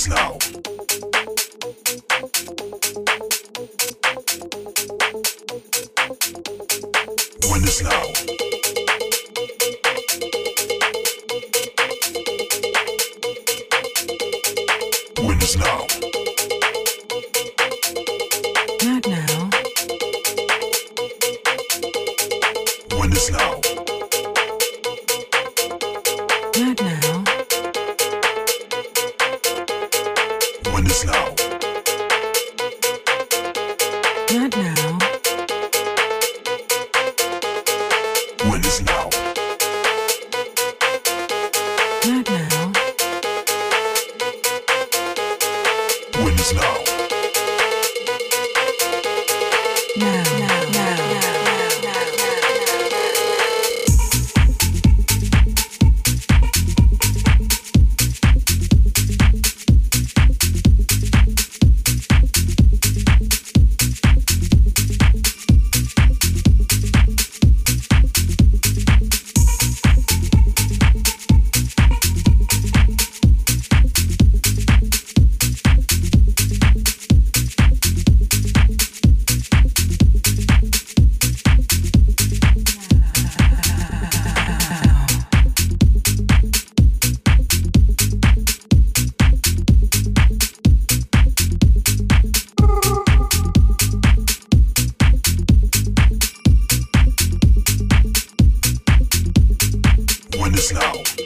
snow. time is now.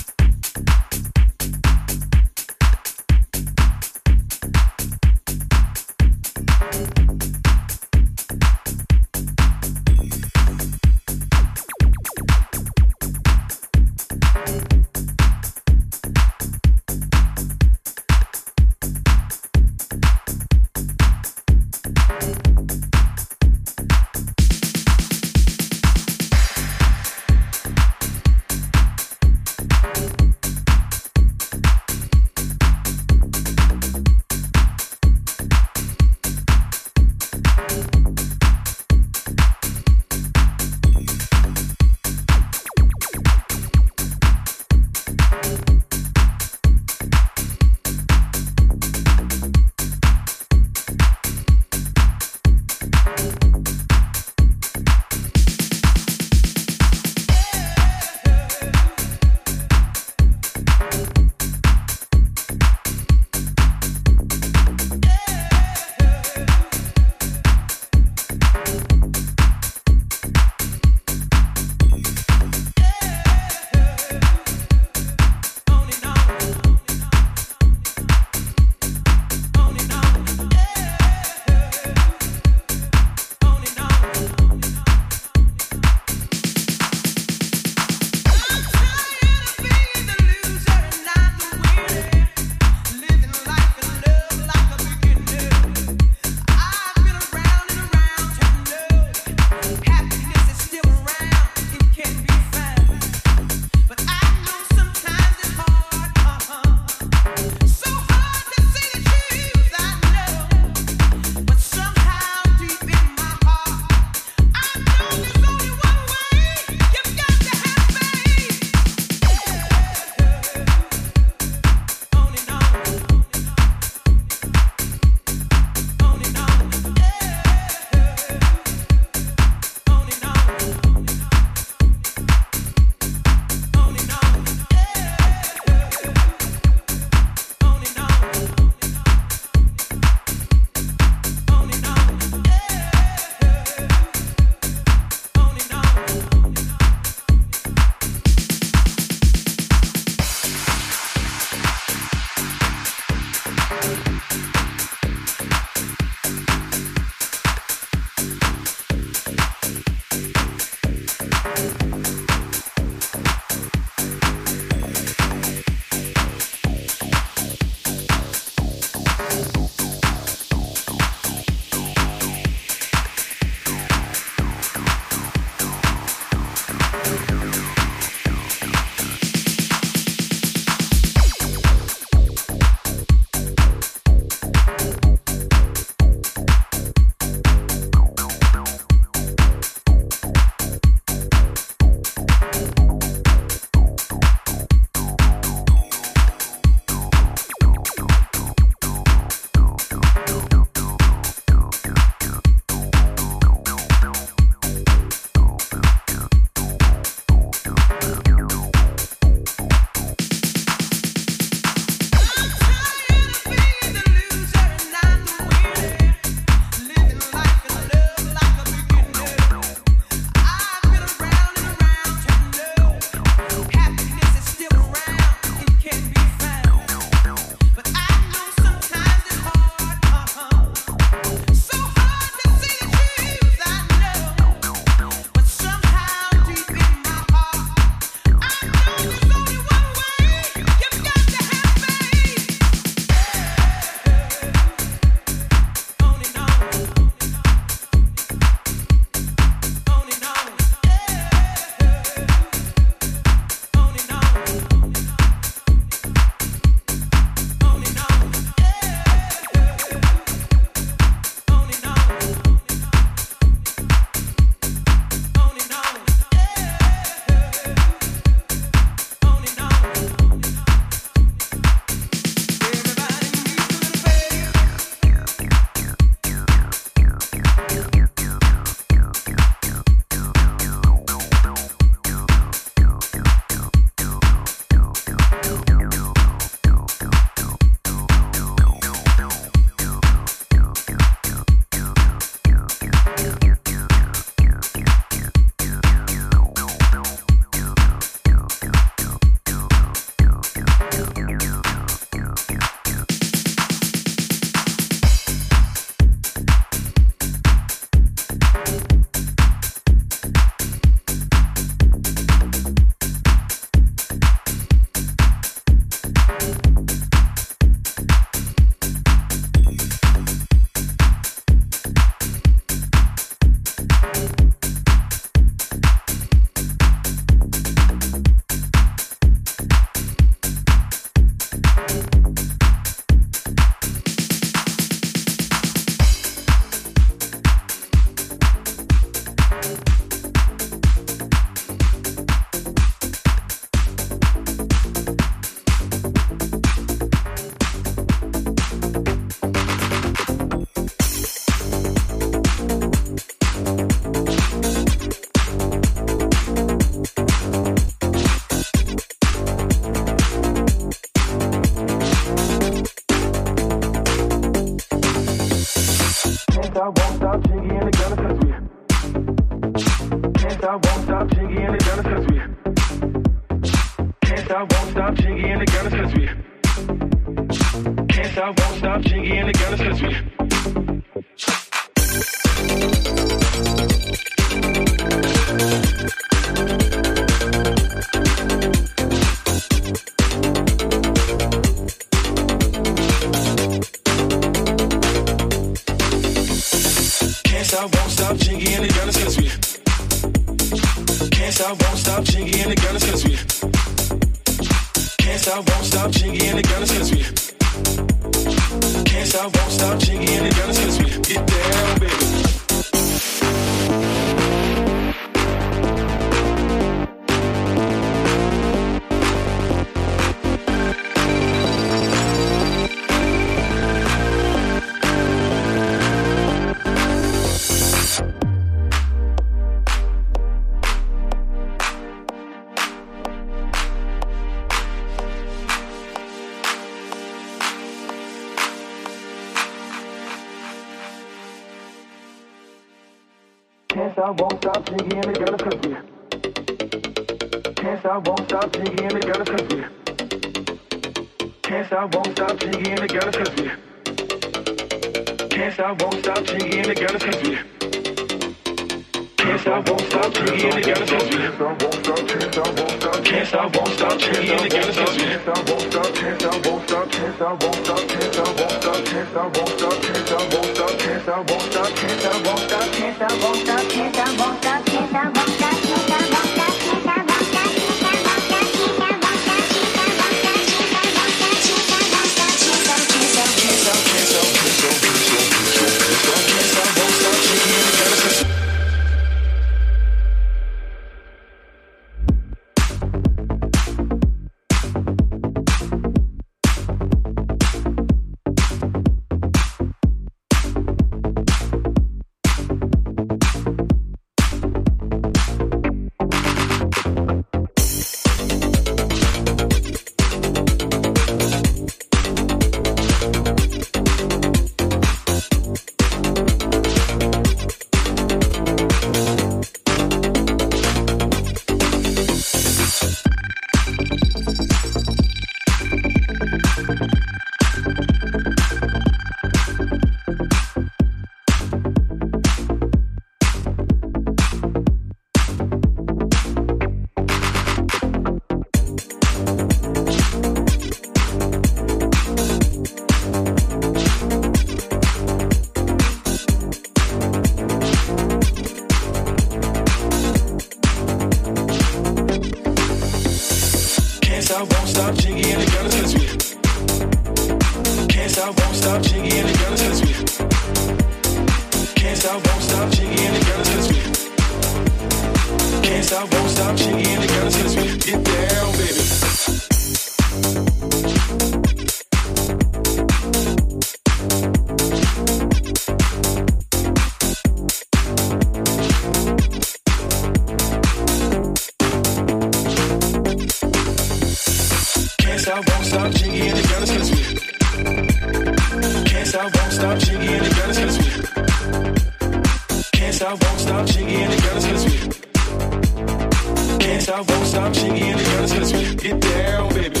Won't stop, Chingy and the gunners cause we Get down, baby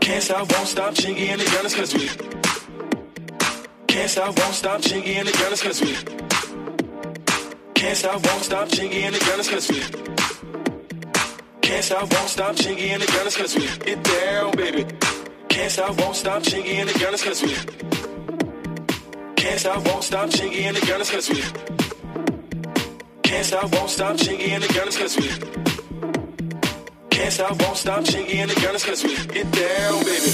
Can't stop, won't stop, Chingy and the gunners cause we Can't stop, won't stop, Chingy and the gunners cause we Can't stop, won't stop, Chingy and the gunners cause we Can't stop, won't stop, Chingy and the gunners cause we Get down, baby. Can't stop, won't stop, Chingy and the gunners cause we Can't stop, won't stop, Chingy and the gunners cause we Can't stop, won't stop, Chingy and the gunners cause we Can't stop, won't stop, Chingy and the gunners cause we Get down, baby.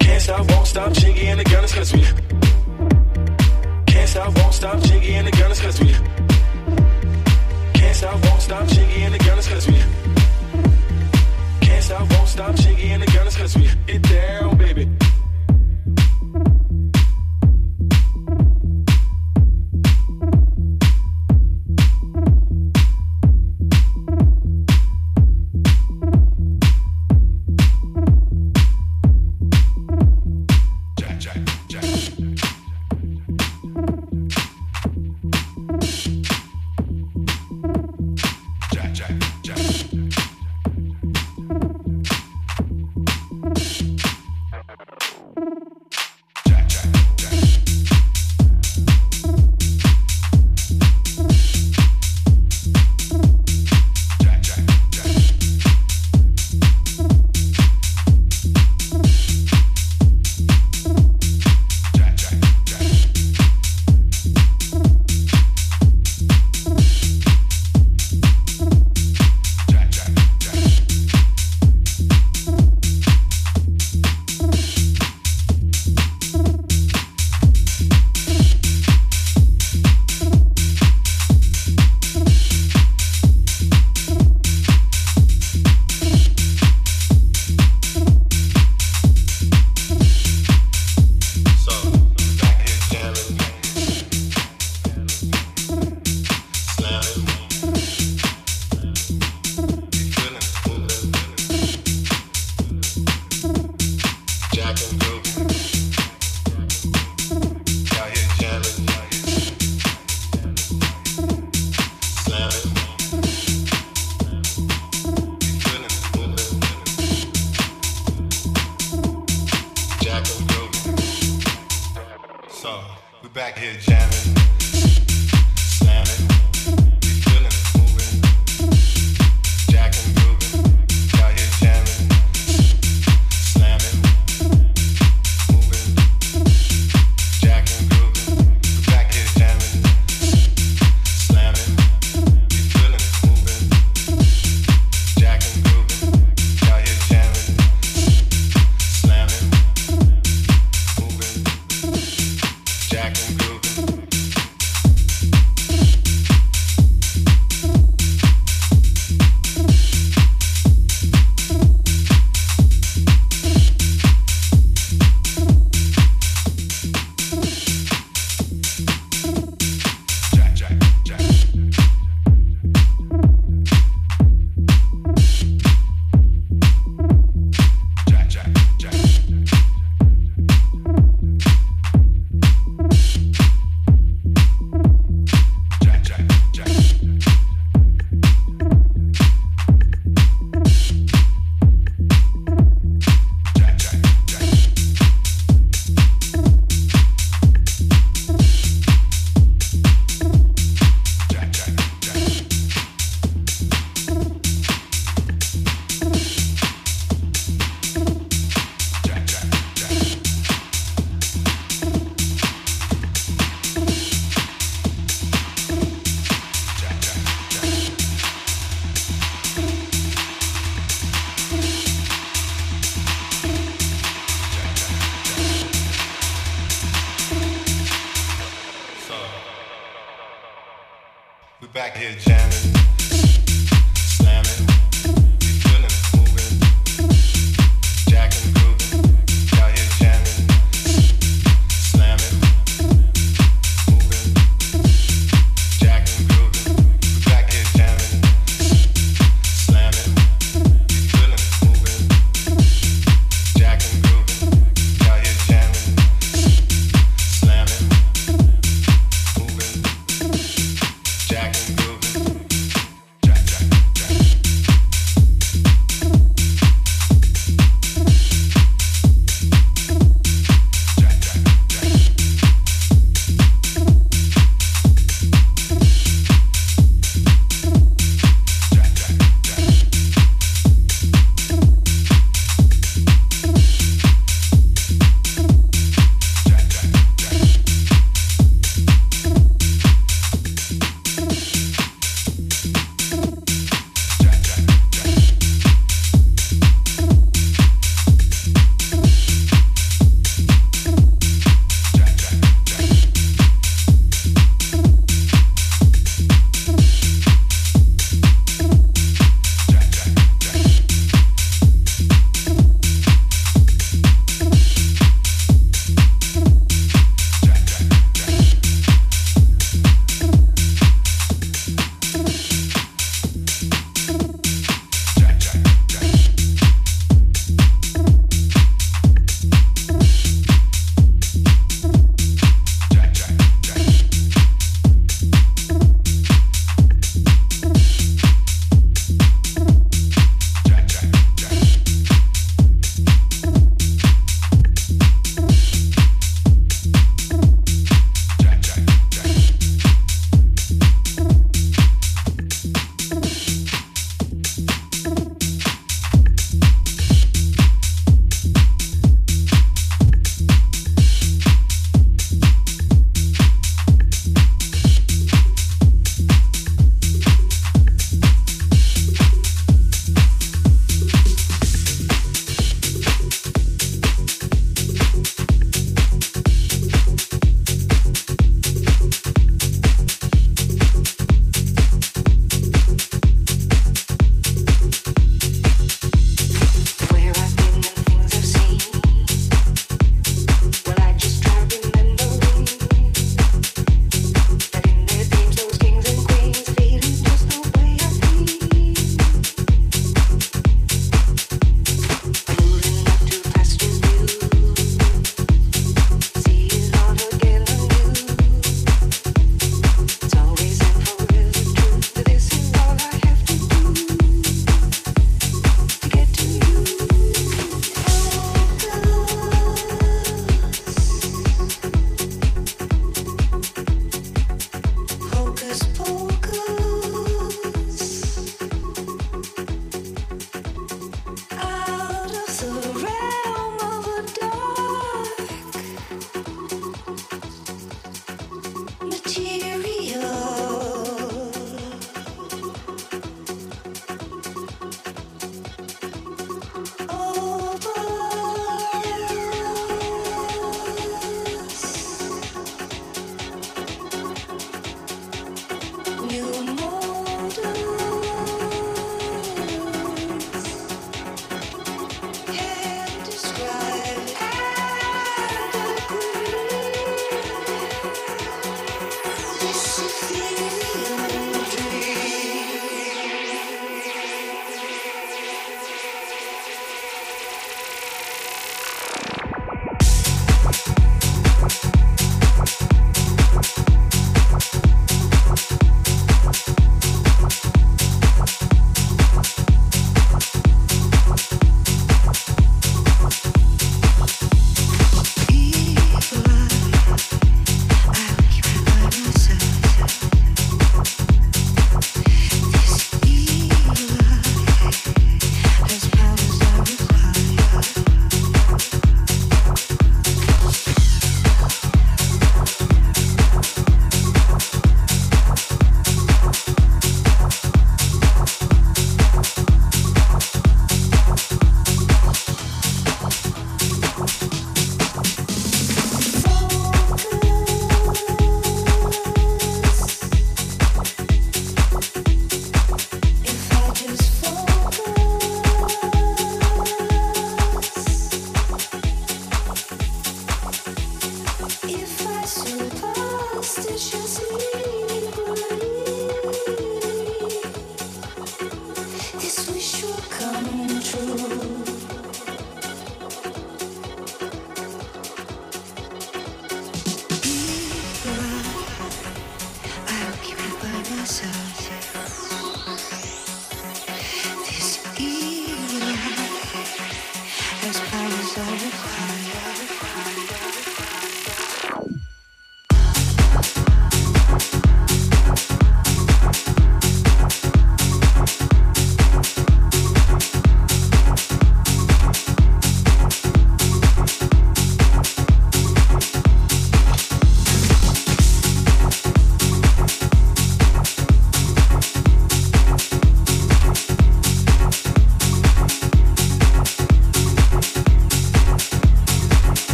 Can't stop, won't stop, Chingy and the gunners cause we Can't stop, won't stop, Chingy and the gunners cause we Can't stop, won't stop, Chingy and the gunners cause we Stop shaking the gun, it's cause we get down, baby.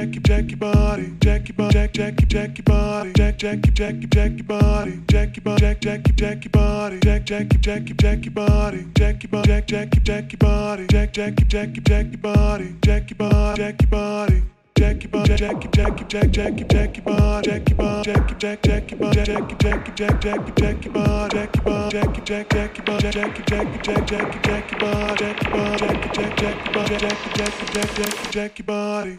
Jackie, Jackie body, Jackie body, Jack, Jackie, Jackie body, Jack, Jackie, Jackie, Jackie body, Jackie body, Jack, Jackie, Jackie body, Jack, Jackie, Jackie, Jackie body, Jackie body, Jack, Jackie, Jackie body, Jack, Jackie, Jackie, Jackie body, Jackie body, Jackie body. Jackie Jackie, Jackie, Jack, Jackie Bob, Jackie Jackie, Jack, Jackie Bob, Jackie, Jackie, Jack, Jackie, Jackie Bob, Jackie Jackie, Jack, Jackie Bob, Jackie, Jackie, Jack, Jackie, Jackie Bob, Jackie Bob, Jackie, Jack, Jackie Bob, Jackie, Jackie, Jack, Jackie Body. Jack, Jackie, Jackie, Jackie Body, Jackie Bob, Jack, Jackie, Jackie Body,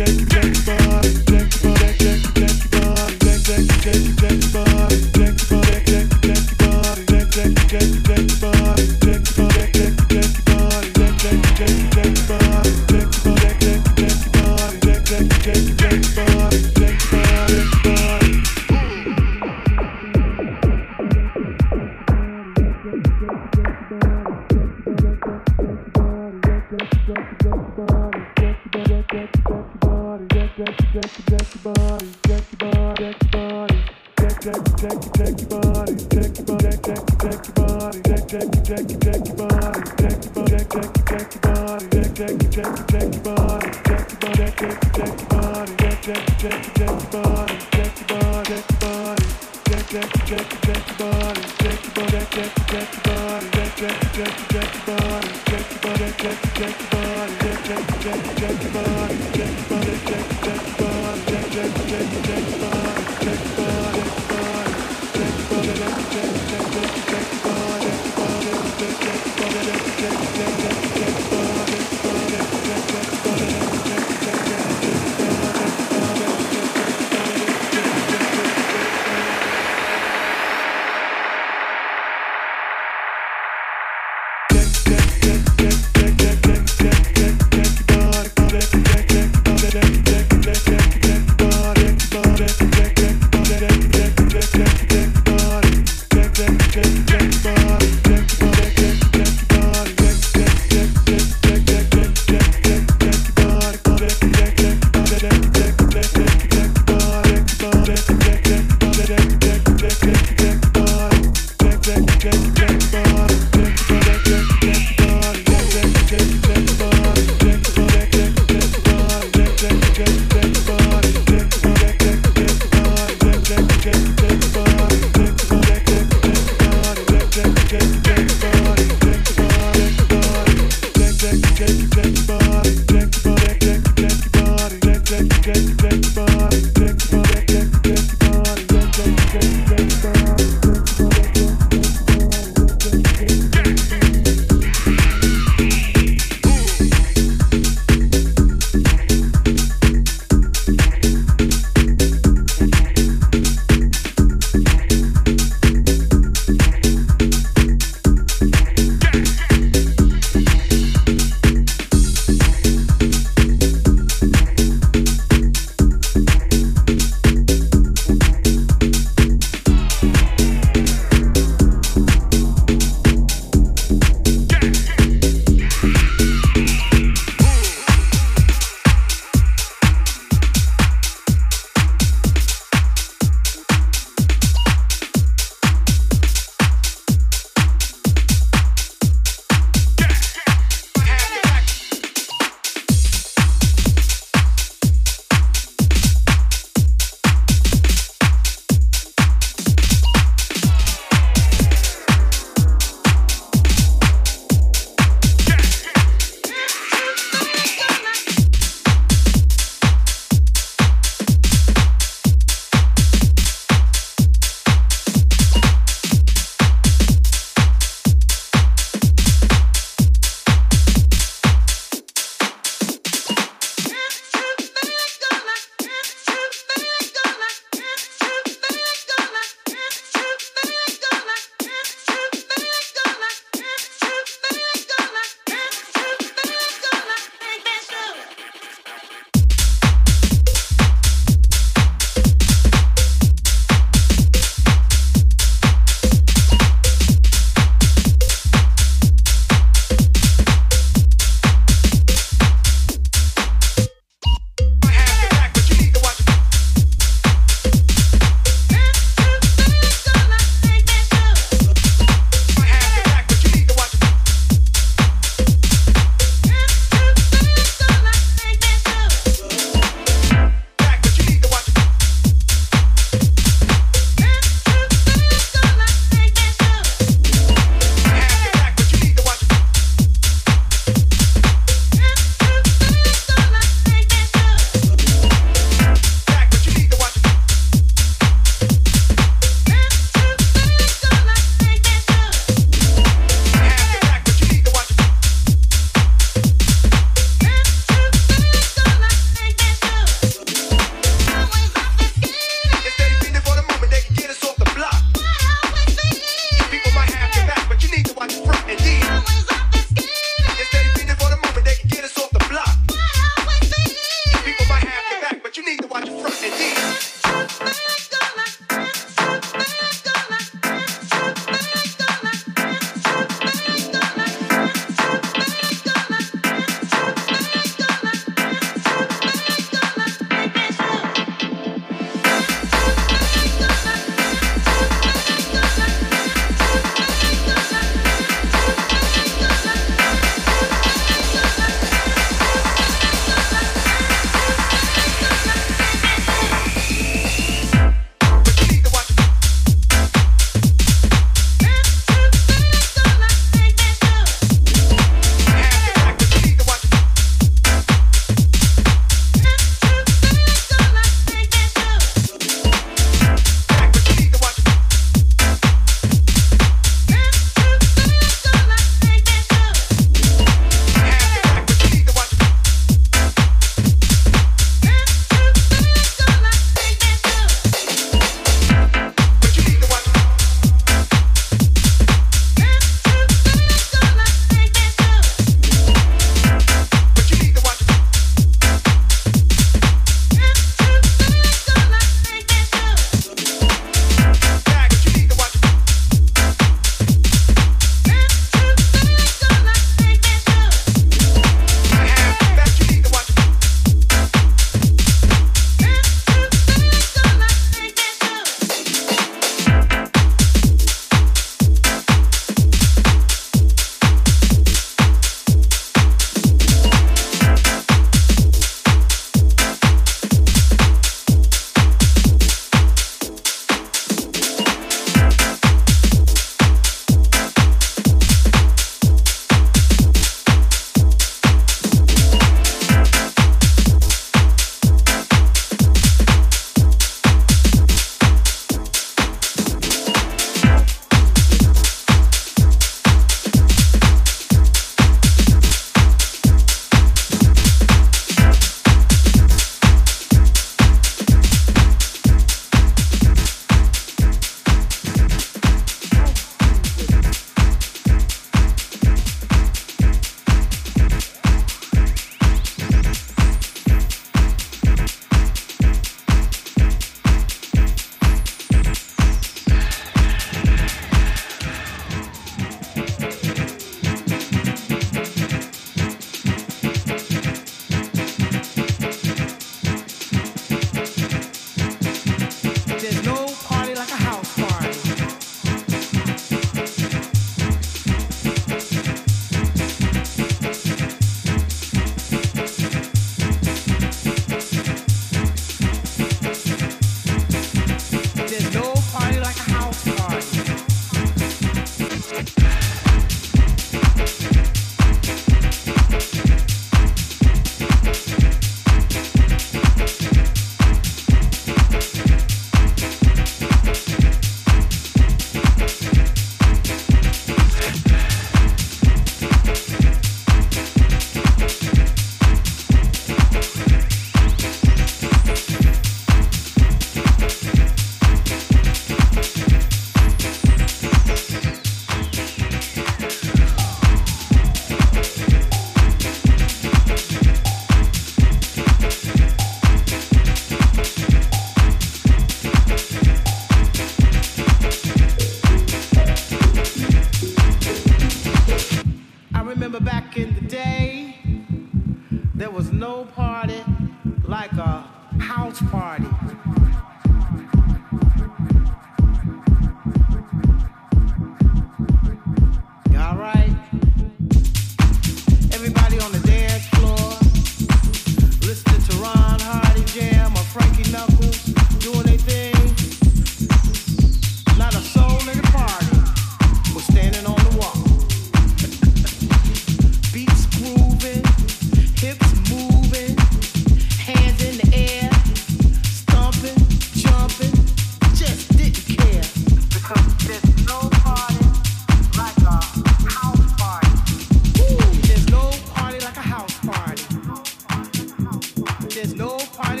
there's no party